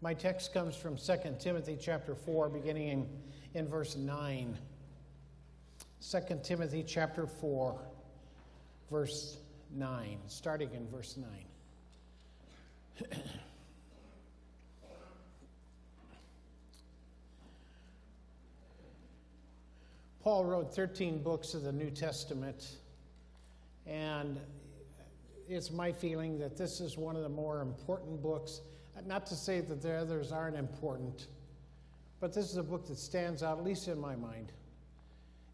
My text comes from 2 Timothy chapter 4, beginning in, in verse 9. 2 Timothy chapter 4, verse 9, starting in verse 9. Paul wrote 13 books of the New Testament, and it's my feeling that this is one of the more important books not to say that the others aren't important, but this is a book that stands out, at least in my mind,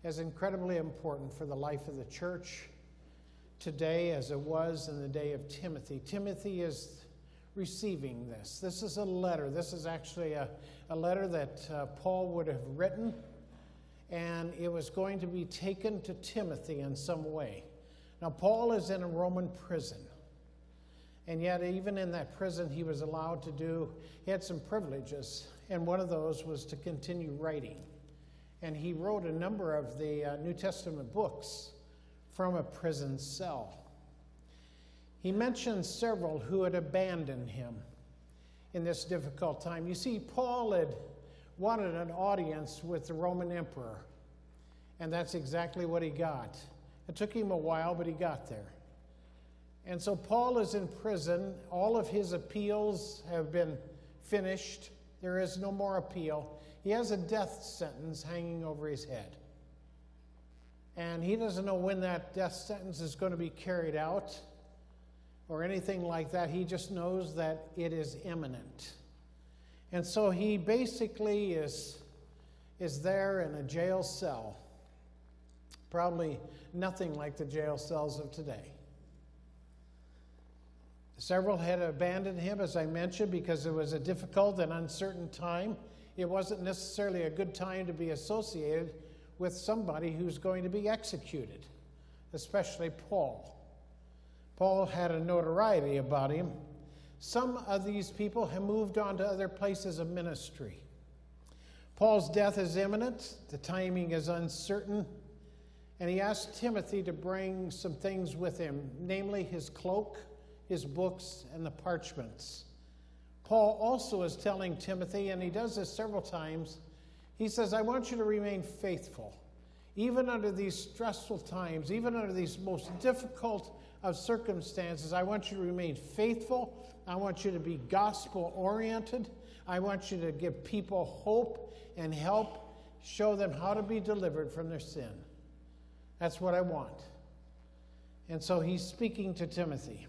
as incredibly important for the life of the church today as it was in the day of Timothy. Timothy is receiving this. This is a letter. This is actually a, a letter that uh, Paul would have written, and it was going to be taken to Timothy in some way. Now, Paul is in a Roman prison. And yet, even in that prison, he was allowed to do, he had some privileges. And one of those was to continue writing. And he wrote a number of the uh, New Testament books from a prison cell. He mentions several who had abandoned him in this difficult time. You see, Paul had wanted an audience with the Roman emperor, and that's exactly what he got. It took him a while, but he got there. And so Paul is in prison. All of his appeals have been finished. There is no more appeal. He has a death sentence hanging over his head. And he doesn't know when that death sentence is going to be carried out or anything like that. He just knows that it is imminent. And so he basically is, is there in a jail cell, probably nothing like the jail cells of today. Several had abandoned him, as I mentioned, because it was a difficult and uncertain time. It wasn't necessarily a good time to be associated with somebody who's going to be executed, especially Paul. Paul had a notoriety about him. Some of these people have moved on to other places of ministry. Paul's death is imminent, the timing is uncertain, and he asked Timothy to bring some things with him, namely his cloak his books and the parchments. Paul also is telling Timothy, and he does this several times, he says, I want you to remain faithful. Even under these stressful times, even under these most difficult of circumstances, I want you to remain faithful. I want you to be gospel oriented. I want you to give people hope and help, show them how to be delivered from their sin. That's what I want. And so he's speaking to Timothy.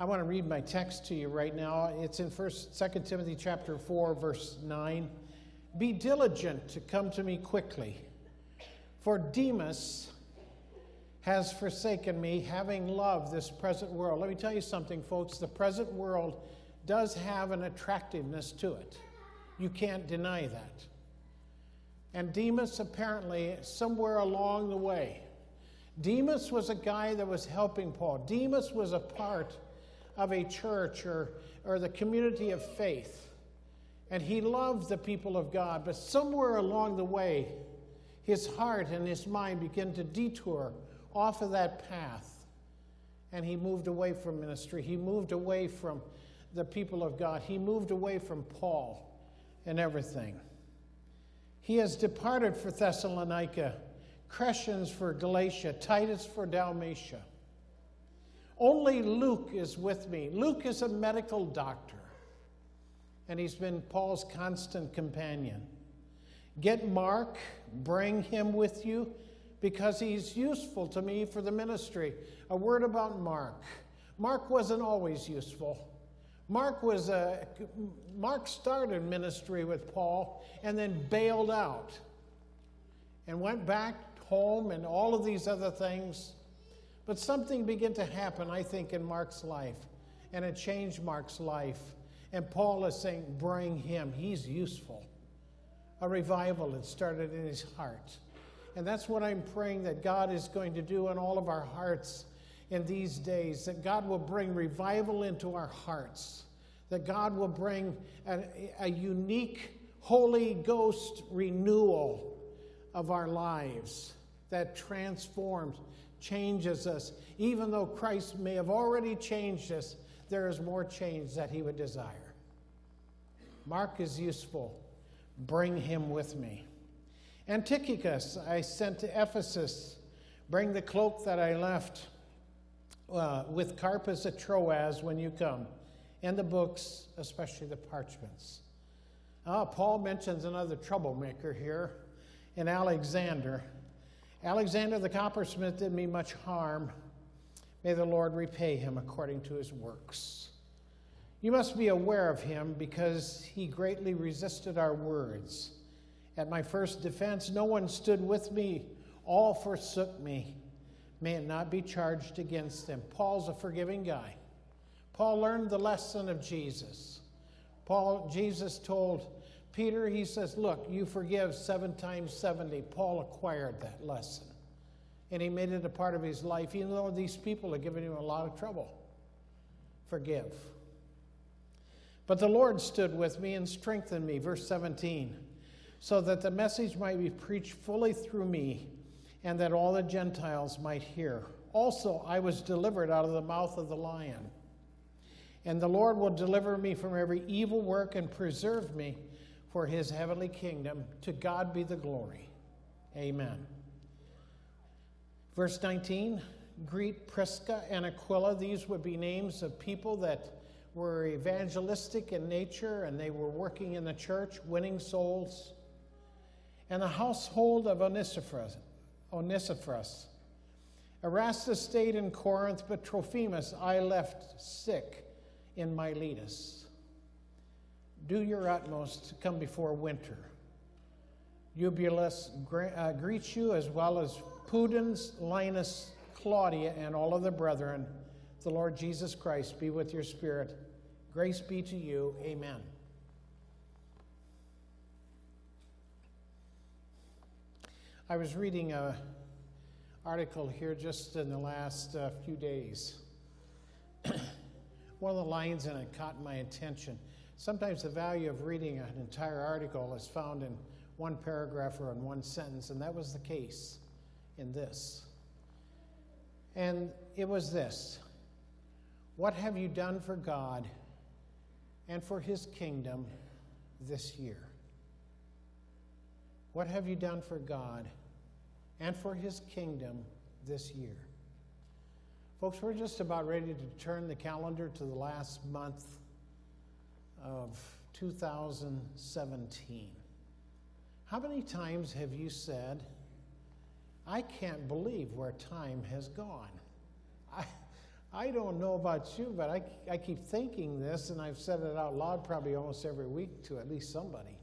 I want to read my text to you right now. It's in First, Second Timothy chapter 4, verse 9. Be diligent to come to me quickly, for Demas has forsaken me, having loved this present world. Let me tell you something, folks. The present world does have an attractiveness to it. You can't deny that. And Demas, apparently, somewhere along the way, Demas was a guy that was helping Paul. Demas was a part of a church or, or the community of faith. And he loved the people of God, but somewhere along the way, his heart and his mind began to detour off of that path. And he moved away from ministry. He moved away from the people of God. He moved away from Paul and everything. He has departed for Thessalonica, Crescens for Galatia, Titus for Dalmatia. Only Luke is with me. Luke is a medical doctor, and he's been Paul's constant companion. Get Mark, bring him with you, because he's useful to me for the ministry. A word about Mark. Mark wasn't always useful. Mark was a Mark started ministry with Paul and then bailed out and went back home and all of these other things. But something began to happen, I think, in Mark's life, and it changed Mark's life. And Paul is saying, Bring him, he's useful. A revival had started in his heart. And that's what I'm praying that God is going to do in all of our hearts in these days, that God will bring revival into our hearts, that God will bring a, a unique Holy Ghost renewal of our lives that transforms changes us. Even though Christ may have already changed us, there is more change that he would desire. Mark is useful. Bring him with me. And Tychicus I sent to Ephesus. Bring the cloak that I left uh, with Carpus at Troas when you come, and the books, especially the parchments. Uh, Paul mentions another troublemaker here in Alexander. Alexander the coppersmith did me much harm. May the Lord repay him according to his works. You must be aware of him because he greatly resisted our words. At my first defense, no one stood with me, all forsook me. May it not be charged against them. Paul's a forgiving guy. Paul learned the lesson of Jesus. Paul, Jesus told Peter, he says, Look, you forgive seven times 70. Paul acquired that lesson. And he made it a part of his life, even though these people are giving him a lot of trouble. Forgive. But the Lord stood with me and strengthened me. Verse 17. So that the message might be preached fully through me, and that all the Gentiles might hear. Also, I was delivered out of the mouth of the lion. And the Lord will deliver me from every evil work and preserve me for his heavenly kingdom. To God be the glory. Amen. Verse 19 Greet Prisca and Aquila. These would be names of people that were evangelistic in nature and they were working in the church, winning souls. And the household of Onesiphorus. Onesiphorus. Erastus stayed in Corinth, but Trophimus I left sick in Miletus. Do your utmost to come before winter. Eubulus uh, greets you as well as Pudens, Linus, Claudia, and all of the brethren. The Lord Jesus Christ be with your spirit. Grace be to you. Amen. I was reading an article here just in the last uh, few days. One of the lines in it caught my attention. Sometimes the value of reading an entire article is found in one paragraph or in one sentence, and that was the case in this. And it was this what have you done for God and for his kingdom this year? What have you done for God and for his kingdom this year? Folks, we're just about ready to turn the calendar to the last month of 2017. How many times have you said, I can't believe where time has gone? I, I don't know about you, but I, I keep thinking this, and I've said it out loud probably almost every week to at least somebody.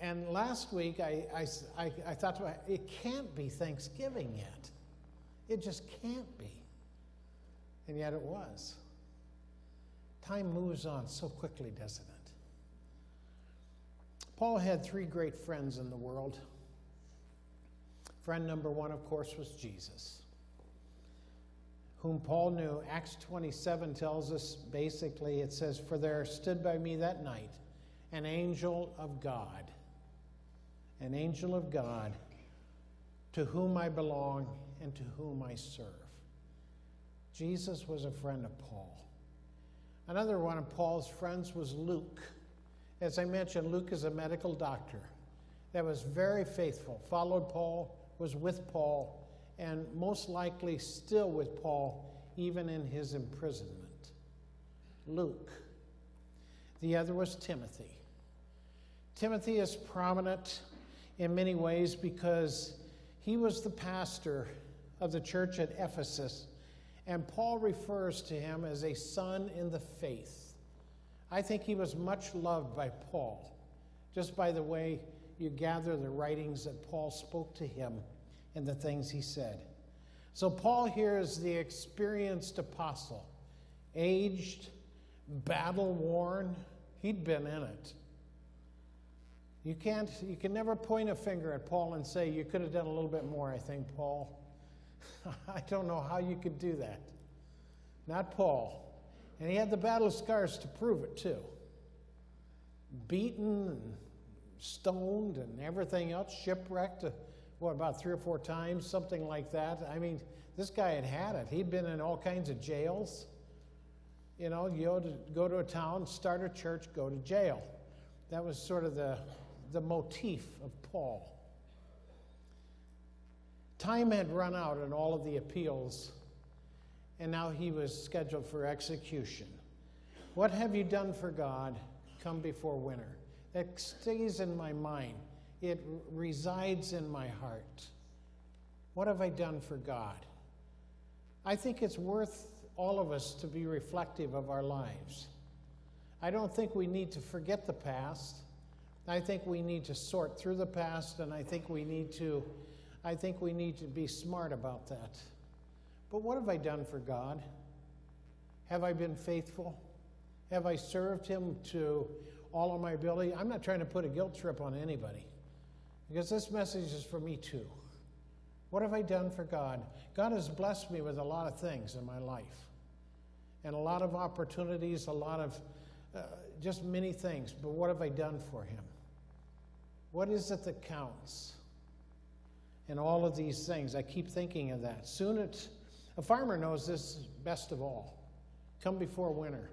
And last week, I, I, I, I thought to myself, it can't be Thanksgiving yet. It just can't be. And yet it was. Time moves on so quickly, doesn't it? Paul had three great friends in the world. Friend number one, of course, was Jesus whom Paul knew. Acts 27 tells us basically, it says, For there stood by me that night an angel of God, an angel of God to whom I belong and to whom I serve. Jesus was a friend of Paul. Another one of Paul's friends was Luke. As I mentioned, Luke is a medical doctor that was very faithful, followed Paul, was with Paul and most likely still with Paul even in his imprisonment. Luke. The other was Timothy. Timothy is prominent in many ways because he was the pastor of the church at Ephesus, and Paul refers to him as a son in the faith. I think he was much loved by Paul, just by the way you gather the writings that Paul spoke to him and the things he said. So, Paul here is the experienced apostle, aged, battle worn. He'd been in it. You can't, you can never point a finger at Paul and say, You could have done a little bit more, I think, Paul. I don't know how you could do that. Not Paul. And he had the battle scars to prove it, too. Beaten and stoned and everything else, shipwrecked what, about three or four times, something like that. I mean, this guy had had it. He'd been in all kinds of jails. You know, you go to, go to a town, start a church, go to jail. That was sort of the, the motif of Paul. Time had run out on all of the appeals, and now he was scheduled for execution. What have you done for God? Come before winter. That stays in my mind, it resides in my heart. What have I done for God? I think it's worth all of us to be reflective of our lives. I don't think we need to forget the past. I think we need to sort through the past, and I think we need to, I think we need to be smart about that. But what have I done for God? Have I been faithful? Have I served Him to all of my ability? I'm not trying to put a guilt trip on anybody because this message is for me too. What have I done for God? God has blessed me with a lot of things in my life and a lot of opportunities, a lot of uh, just many things. But what have I done for Him? What is it that counts? And all of these things, I keep thinking of that. Soon it's, a farmer knows this best of all. Come before winter.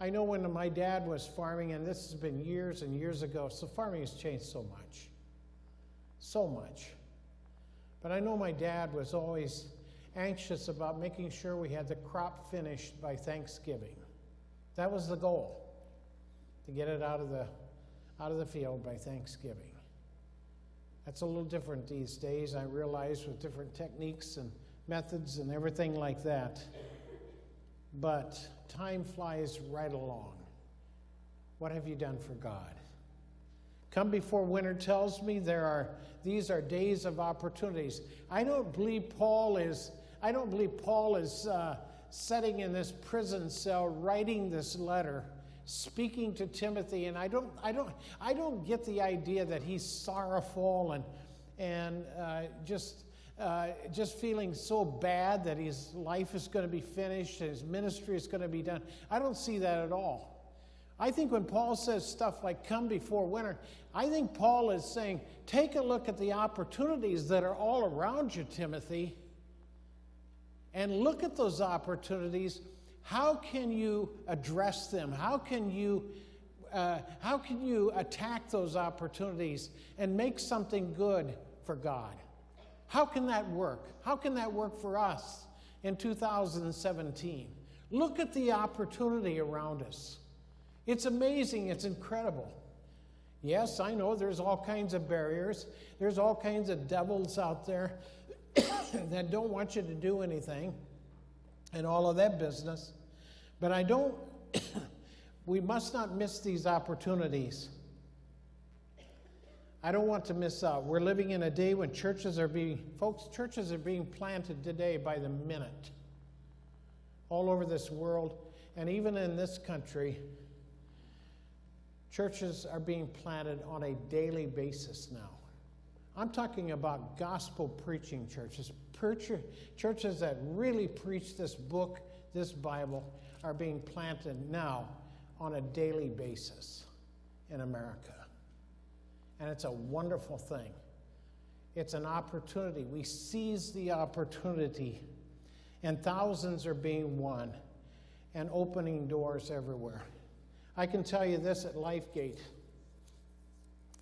I know when my dad was farming, and this has been years and years ago, so farming has changed so much. So much. But I know my dad was always anxious about making sure we had the crop finished by Thanksgiving. That was the goal, to get it out of the, out of the field by Thanksgiving. That's a little different these days, I realize, with different techniques and methods and everything like that. But time flies right along. What have you done for God? Come before winter tells me there are these are days of opportunities. I don't believe Paul is I don't believe Paul is uh, sitting in this prison cell writing this letter, speaking to Timothy, and I don't I don't I don't get the idea that he's sorrowful and and uh, just. Uh, just feeling so bad that his life is going to be finished, his ministry is going to be done. I don't see that at all. I think when Paul says stuff like come before winter, I think Paul is saying, take a look at the opportunities that are all around you, Timothy, and look at those opportunities. How can you address them? How can you, uh, how can you attack those opportunities and make something good for God? How can that work? How can that work for us in 2017? Look at the opportunity around us. It's amazing, it's incredible. Yes, I know there's all kinds of barriers, there's all kinds of devils out there that don't want you to do anything and all of that business. But I don't, we must not miss these opportunities. I don't want to miss out. We're living in a day when churches are being, folks, churches are being planted today by the minute all over this world and even in this country. Churches are being planted on a daily basis now. I'm talking about gospel preaching churches. Churches that really preach this book, this Bible, are being planted now on a daily basis in America. And it's a wonderful thing. It's an opportunity. We seize the opportunity, and thousands are being won and opening doors everywhere. I can tell you this at LifeGate,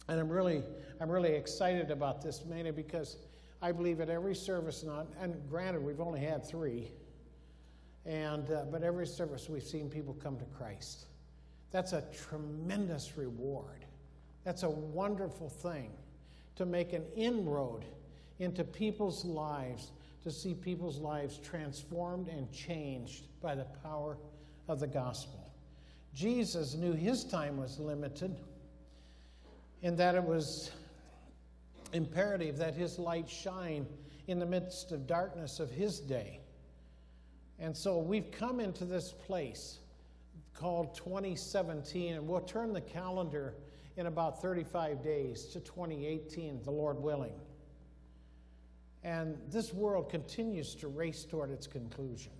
and I'm really, I'm really excited about this mainly because I believe at every service, not, and granted, we've only had three, and uh, but every service we've seen people come to Christ. That's a tremendous reward. That's a wonderful thing to make an inroad into people's lives, to see people's lives transformed and changed by the power of the gospel. Jesus knew his time was limited and that it was imperative that his light shine in the midst of darkness of his day. And so we've come into this place called 2017, and we'll turn the calendar in about 35 days to 2018, the Lord willing. And this world continues to race toward its conclusion.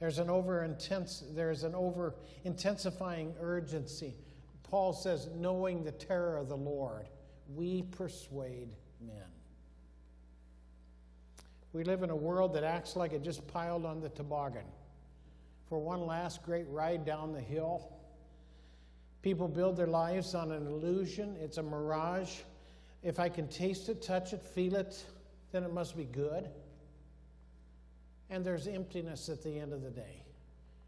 There's an over intense, there's an over intensifying urgency. Paul says, knowing the terror of the Lord, we persuade men. We live in a world that acts like it just piled on the toboggan for one last great ride down the hill. People build their lives on an illusion, it's a mirage. If I can taste it, touch it, feel it, then it must be good. And there's emptiness at the end of the day.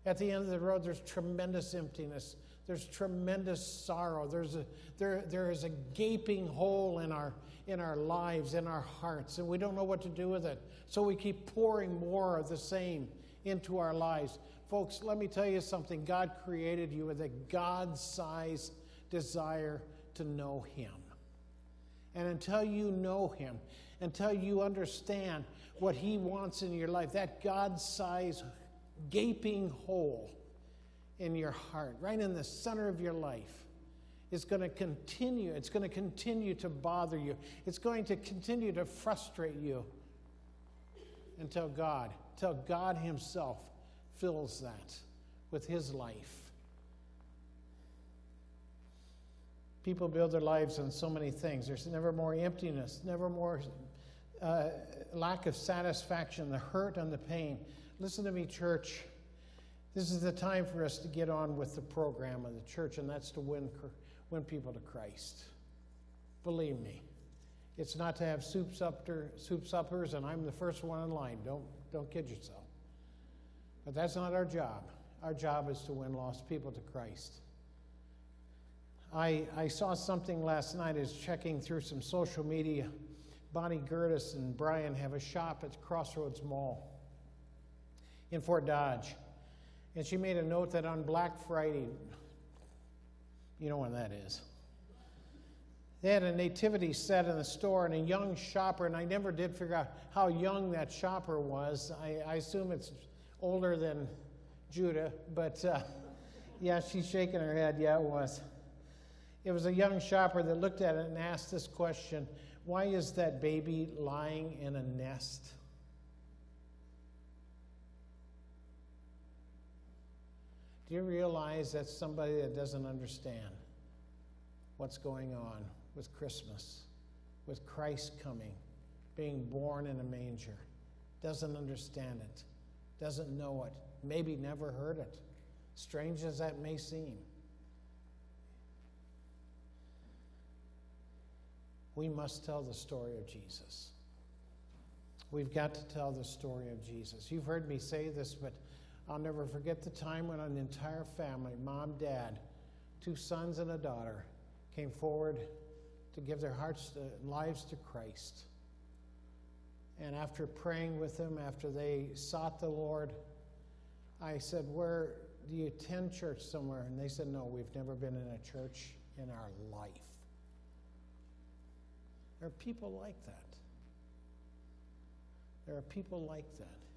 At the end of the road, there's tremendous emptiness. There's tremendous sorrow. There's a, there, there is a gaping hole in our, in our lives, in our hearts, and we don't know what to do with it. So we keep pouring more of the same into our lives. Folks, let me tell you something. God created you with a God sized desire to know Him. And until you know Him, until you understand what He wants in your life, that God sized gaping hole in your heart, right in the center of your life, is going to continue. It's going to continue to bother you. It's going to continue to frustrate you until God, until God Himself fills that with His life. People build their lives on so many things. There's never more emptiness, never more uh, lack of satisfaction, the hurt and the pain. Listen to me, church. This is the time for us to get on with the program of the church, and that's to win, win people to Christ. Believe me, it's not to have soup, supper, soup suppers, and I'm the first one in line. Don't, don't kid yourself. But that's not our job. Our job is to win lost people to Christ. I, I saw something last night as checking through some social media. Bonnie Gertis and Brian have a shop at Crossroads Mall in Fort Dodge. And she made a note that on Black Friday, you know when that is, they had a nativity set in the store, and a young shopper, and I never did figure out how young that shopper was. I, I assume it's older than Judah, but uh, yeah, she's shaking her head. Yeah, it was. It was a young shopper that looked at it and asked this question Why is that baby lying in a nest? Do you realize that's somebody that doesn't understand what's going on with Christmas, with Christ coming, being born in a manger? Doesn't understand it, doesn't know it, maybe never heard it, strange as that may seem. We must tell the story of Jesus. We've got to tell the story of Jesus. You've heard me say this, but I'll never forget the time when an entire family, mom, dad, two sons, and a daughter, came forward to give their hearts and lives to Christ. And after praying with them, after they sought the Lord, I said, Where do you attend church somewhere? And they said, No, we've never been in a church in our life. There are people like that. There are people like that.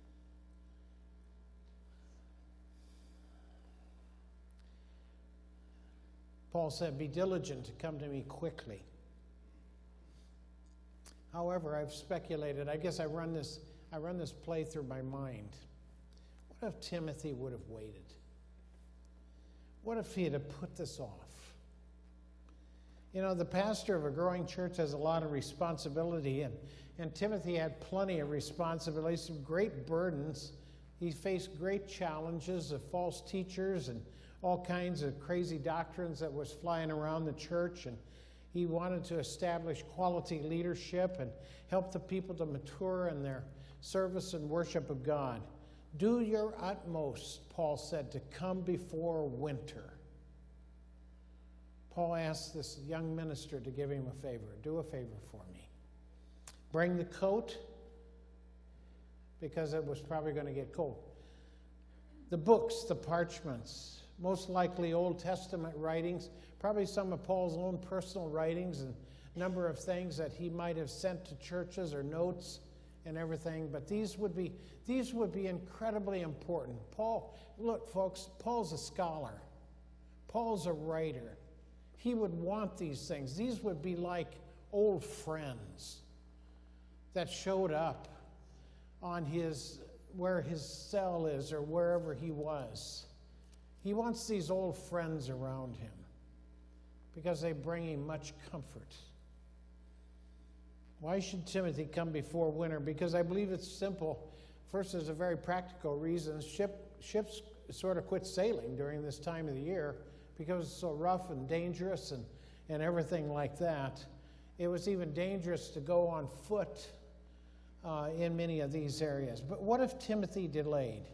Paul said, Be diligent to come to me quickly. However, I've speculated, I guess I run this, I run this play through my mind. What if Timothy would have waited? What if he had put this off? You know, the pastor of a growing church has a lot of responsibility, and, and Timothy had plenty of responsibilities, some great burdens. He faced great challenges of false teachers and all kinds of crazy doctrines that was flying around the church and he wanted to establish quality leadership and help the people to mature in their service and worship of God. Do your utmost, Paul said, to come before winter. Paul asked this young minister to give him a favor. Do a favor for me. Bring the coat because it was probably going to get cold. The books, the parchments, most likely Old Testament writings, probably some of Paul's own personal writings and number of things that he might have sent to churches or notes and everything. But these would be these would be incredibly important. Paul look folks paul's a scholar. Paul's a writer. He would want these things. These would be like old friends that showed up on his where his cell is or wherever he was he wants these old friends around him because they bring him much comfort. Why should Timothy come before winter? Because I believe it's simple. First, there's a very practical reason. Ship, ships sort of quit sailing during this time of the year because it's so rough and dangerous and, and everything like that. It was even dangerous to go on foot uh, in many of these areas. But what if Timothy delayed?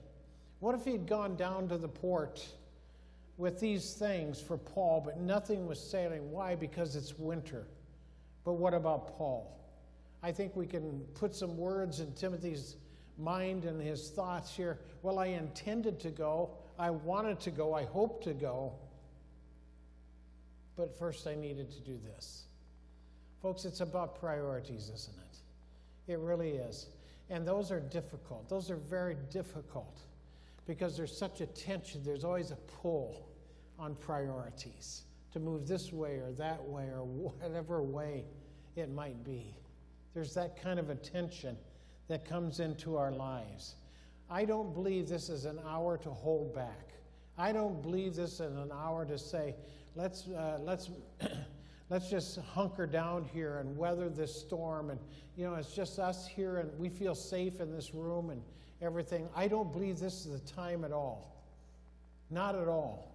What if he had gone down to the port with these things for Paul, but nothing was sailing? Why? Because it's winter. But what about Paul? I think we can put some words in Timothy's mind and his thoughts here. Well, I intended to go, I wanted to go, I hoped to go, but first I needed to do this. Folks, it's about priorities, isn't it? It really is. And those are difficult. Those are very difficult because there's such a tension, there's always a pull on priorities to move this way or that way or whatever way it might be. There's that kind of a tension that comes into our lives. I don't believe this is an hour to hold back. I don't believe this is an hour to say, let's, uh, let's, let's just hunker down here and weather this storm. And, you know, it's just us here and we feel safe in this room and everything. I don't believe this is the time at all. Not at all.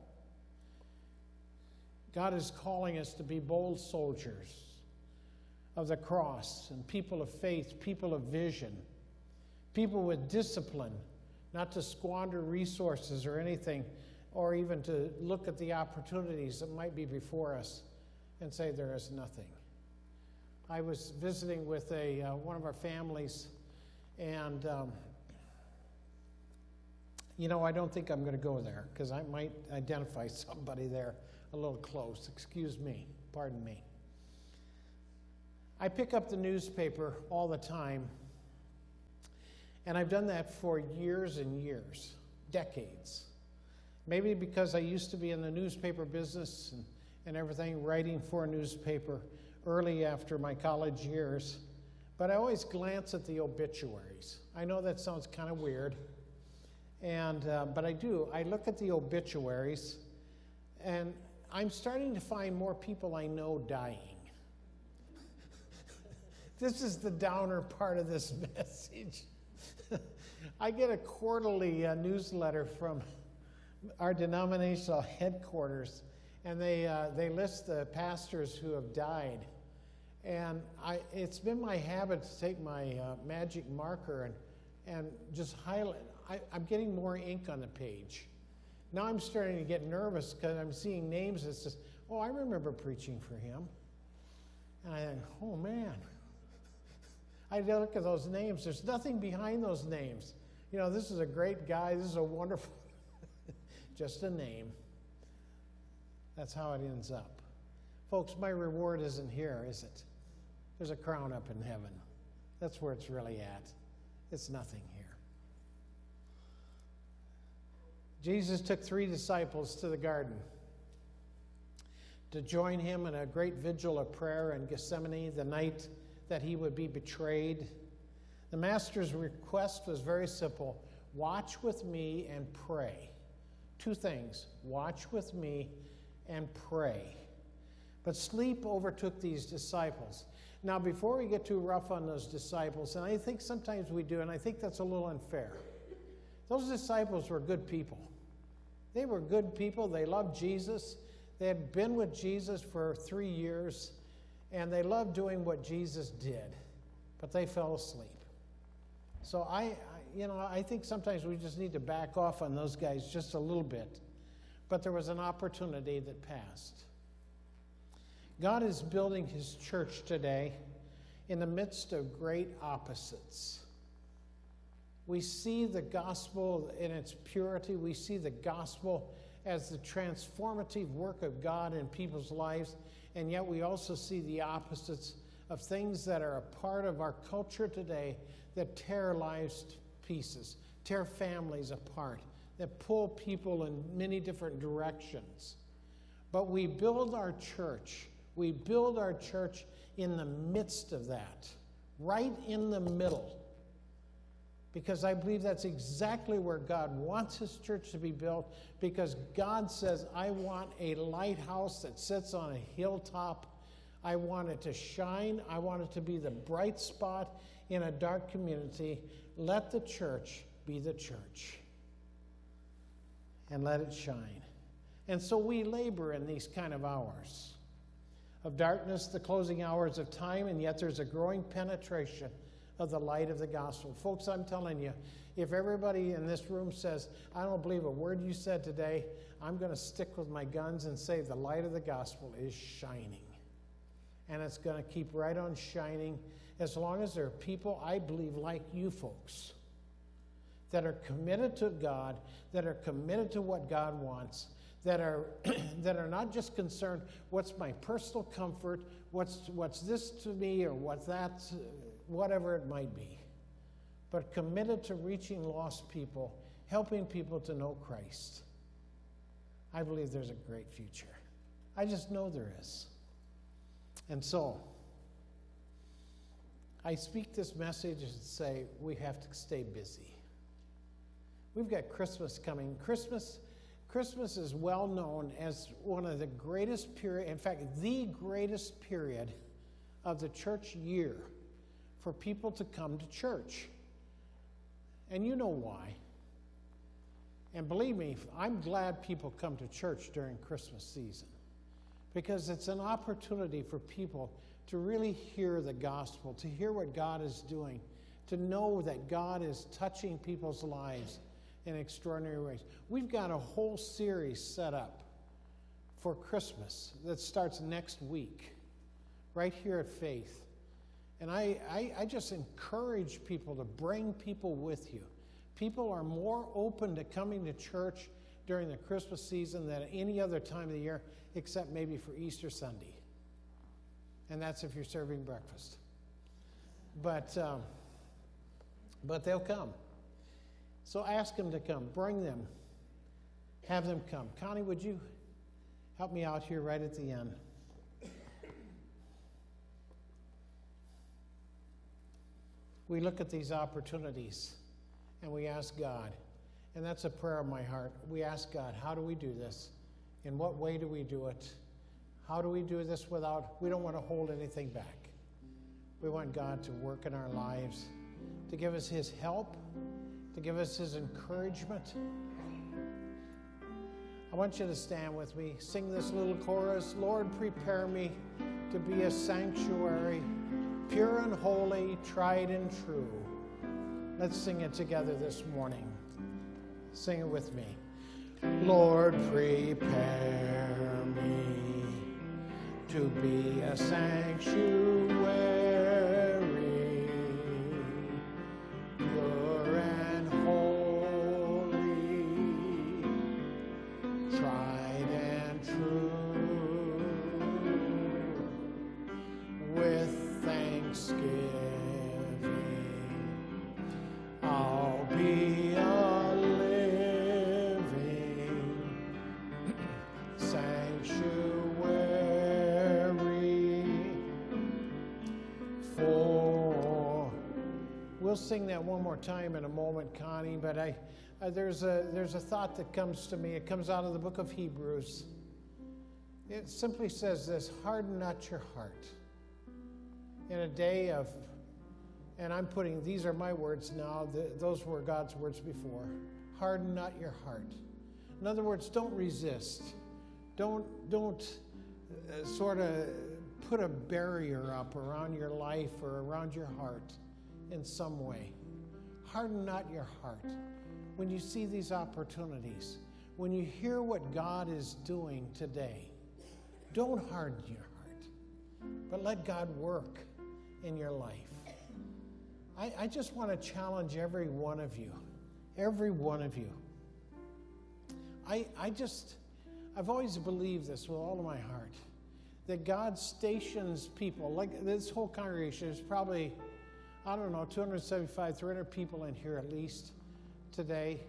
God is calling us to be bold soldiers of the cross and people of faith, people of vision, people with discipline, not to squander resources or anything, or even to look at the opportunities that might be before us and say there is nothing. I was visiting with a, uh, one of our families, and um, you know, I don't think I'm going to go there because I might identify somebody there a little close. Excuse me, pardon me. I pick up the newspaper all the time, and I've done that for years and years, decades. Maybe because I used to be in the newspaper business and, and everything, writing for a newspaper early after my college years, but I always glance at the obituaries. I know that sounds kind of weird, and, uh, but I do. I look at the obituaries, and I'm starting to find more people I know dying. This is the downer part of this message. I get a quarterly uh, newsletter from our denominational headquarters, and they, uh, they list the pastors who have died. And I, it's been my habit to take my uh, magic marker and, and just highlight. I, I'm getting more ink on the page. Now I'm starting to get nervous because I'm seeing names that says, "Oh, I remember preaching for him," and I think, "Oh man." I look at those names. There's nothing behind those names. You know, this is a great guy. This is a wonderful, just a name. That's how it ends up. Folks, my reward isn't here, is it? There's a crown up in heaven. That's where it's really at. It's nothing here. Jesus took three disciples to the garden to join him in a great vigil of prayer in Gethsemane the night that he would be betrayed. The master's request was very simple watch with me and pray. Two things watch with me and pray. But sleep overtook these disciples. Now, before we get too rough on those disciples, and I think sometimes we do, and I think that's a little unfair, those disciples were good people. They were good people. They loved Jesus. They had been with Jesus for three years and they loved doing what Jesus did, but they fell asleep. So I, I, you know, I think sometimes we just need to back off on those guys just a little bit. But there was an opportunity that passed. God is building his church today in the midst of great opposites. We see the gospel in its purity. We see the gospel as the transformative work of God in people's lives and yet we also see the opposites of things that are a part of our culture today that tear lives to pieces, tear families apart, that pull people in many different directions. But we build our church, we build our church in the midst of that, right in the middle because I believe that's exactly where God wants His church to be built. Because God says, I want a lighthouse that sits on a hilltop. I want it to shine. I want it to be the bright spot in a dark community. Let the church be the church and let it shine. And so we labor in these kind of hours of darkness, the closing hours of time, and yet there's a growing penetration of the light of the gospel. Folks, I'm telling you, if everybody in this room says, I don't believe a word you said today, I'm going to stick with my guns and say the light of the gospel is shining. And it's going to keep right on shining as long as there are people, I believe, like you folks, that are committed to God, that are committed to what God wants, that are, that are not just concerned, what's my personal comfort, what's, what's this to me, or what that, whatever it might be, but committed to reaching lost people, helping people to know Christ. I believe there's a great future. I just know there is. And so, I speak this message and say we have to stay busy. We've got Christmas coming. Christmas Christmas is well known as one of the greatest period, in fact, the greatest period of the church year for people to come to church. And you know why. And believe me, I'm glad people come to church during Christmas season because it's an opportunity for people to really hear the gospel, to hear what God is doing, to know that God is touching people's lives in extraordinary ways. We've got a whole series set up for Christmas that starts next week, right here at Faith. And I, I, I, just encourage people to bring people with you. People are more open to coming to church during the Christmas season than any other time of the year, except maybe for Easter Sunday. And that's if you're serving breakfast. But, um, but they'll come. So ask them to come. Bring them. Have them come. Connie, would you help me out here right at the end? We look at these opportunities and we ask God, and that's a prayer of my heart. We ask God, how do we do this? In what way do we do it? How do we do this without, we don't want to hold anything back. We want God to work in our lives, to give us His help to give us his encouragement. I want you to stand with me, sing this little chorus Lord, prepare me to be a sanctuary, pure and holy, tried and true. Let's sing it together this morning. Sing it with me. Lord, prepare me to be a sanctuary sing that one more time in a moment, Connie, but I, uh, there's, a, there's a thought that comes to me. It comes out of the book of Hebrews. It simply says this harden not your heart. In a day of, and I'm putting, these are my words now, the, those were God's words before. Harden not your heart. In other words, don't resist. Don't, don't uh, sort of put a barrier up around your life or around your heart in some way. Harden not your heart. When you see these opportunities, when you hear what God is doing today, don't harden your heart, but let God work in your life. I, I just want to challenge every one of you, every one of you. I, I just, I've always believed this with all of my heart that God stations people, like this whole congregation is probably I don't know, 275, 300 people in here at least today.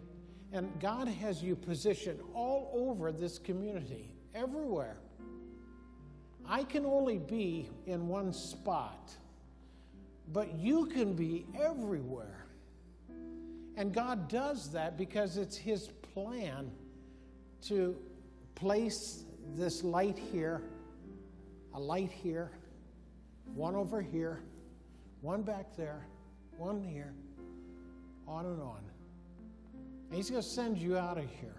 And God has you positioned all over this community, everywhere. I can only be in one spot, but you can be everywhere. And God does that because it's His plan to place this light here, a light here, one over here, one back there, one here, on and on. And He's going to send you out of here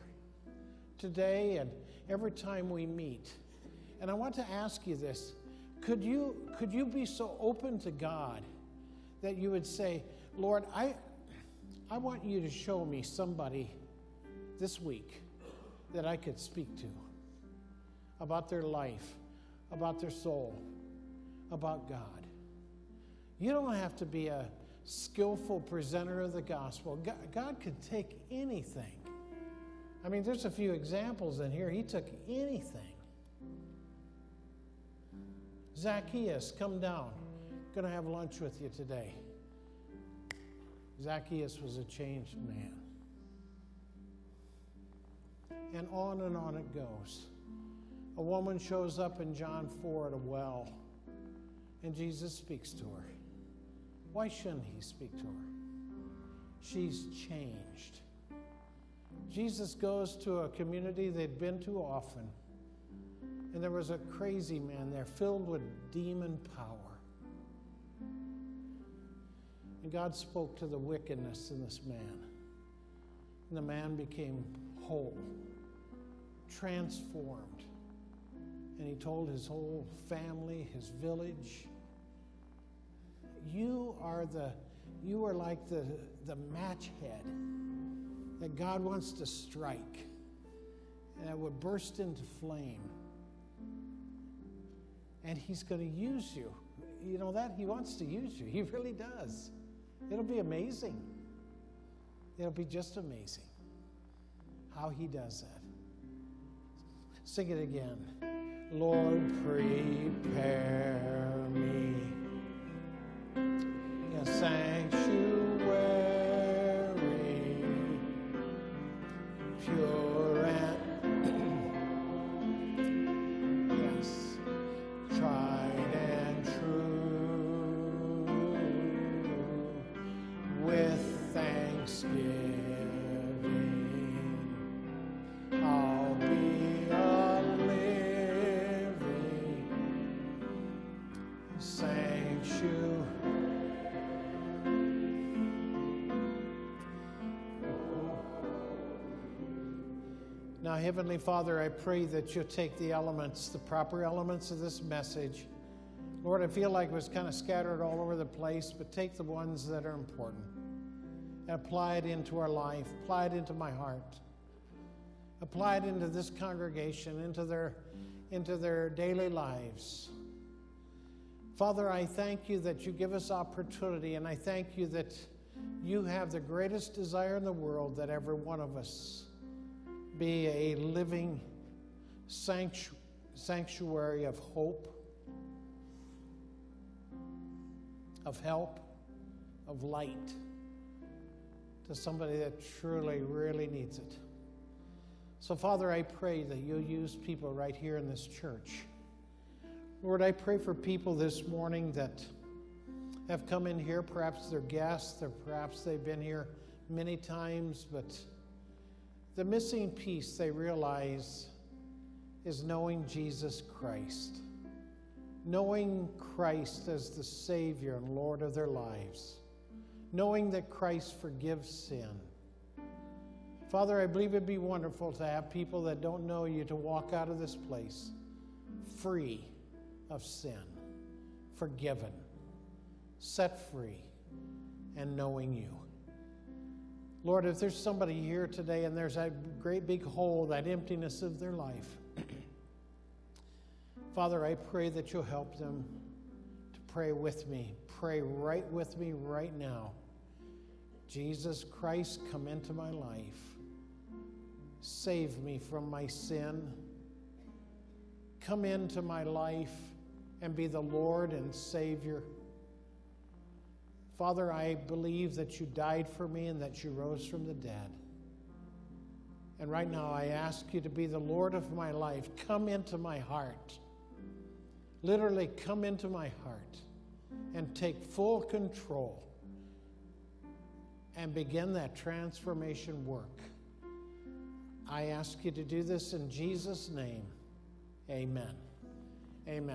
today and every time we meet. And I want to ask you this could you, could you be so open to God that you would say, Lord, I, I want you to show me somebody this week that I could speak to about their life, about their soul, about God. You don't have to be a skillful presenter of the gospel. God, God could take anything. I mean, there's a few examples in here. He took anything. Zacchaeus, come down. Going to have lunch with you today. Zacchaeus was a changed man. And on and on it goes. A woman shows up in John 4 at a well, and Jesus speaks to her. Why shouldn't he speak to her? She's changed. Jesus goes to a community they'd been to often, and there was a crazy man there filled with demon power. And God spoke to the wickedness in this man. And the man became whole, transformed. And he told his whole family, his village, you are the you are like the, the match head that God wants to strike and that would burst into flame. And he's going to use you. You know that? He wants to use you. He really does. It'll be amazing. It'll be just amazing how he does that. Sing it again. Lord, prepare me a Heavenly Father, I pray that you'll take the elements, the proper elements of this message. Lord, I feel like it was kind of scattered all over the place, but take the ones that are important and apply it into our life, apply it into my heart, apply it into this congregation, into their, into their daily lives. Father, I thank you that you give us opportunity, and I thank you that you have the greatest desire in the world that every one of us be a living sanctuary of hope, of help, of light to somebody that truly, really needs it. So, Father, I pray that you'll use people right here in this church. Lord, I pray for people this morning that have come in here. Perhaps they're guests, or perhaps they've been here many times, but the missing piece they realize is knowing Jesus Christ, knowing Christ as the Savior and Lord of their lives, knowing that Christ forgives sin. Father, I believe it'd be wonderful to have people that don't know you to walk out of this place free of sin, forgiven, set free, and knowing you. Lord, if there's somebody here today and there's that great big hole, that emptiness of their life, Father, I pray that you'll help them to pray with me. Pray right with me right now. Jesus Christ, come into my life. Save me from my sin. Come into my life and be the Lord and Savior. Father, I believe that you died for me and that you rose from the dead. And right now, I ask you to be the Lord of my life. Come into my heart. Literally, come into my heart and take full control and begin that transformation work. I ask you to do this in Jesus' name. Amen. Amen.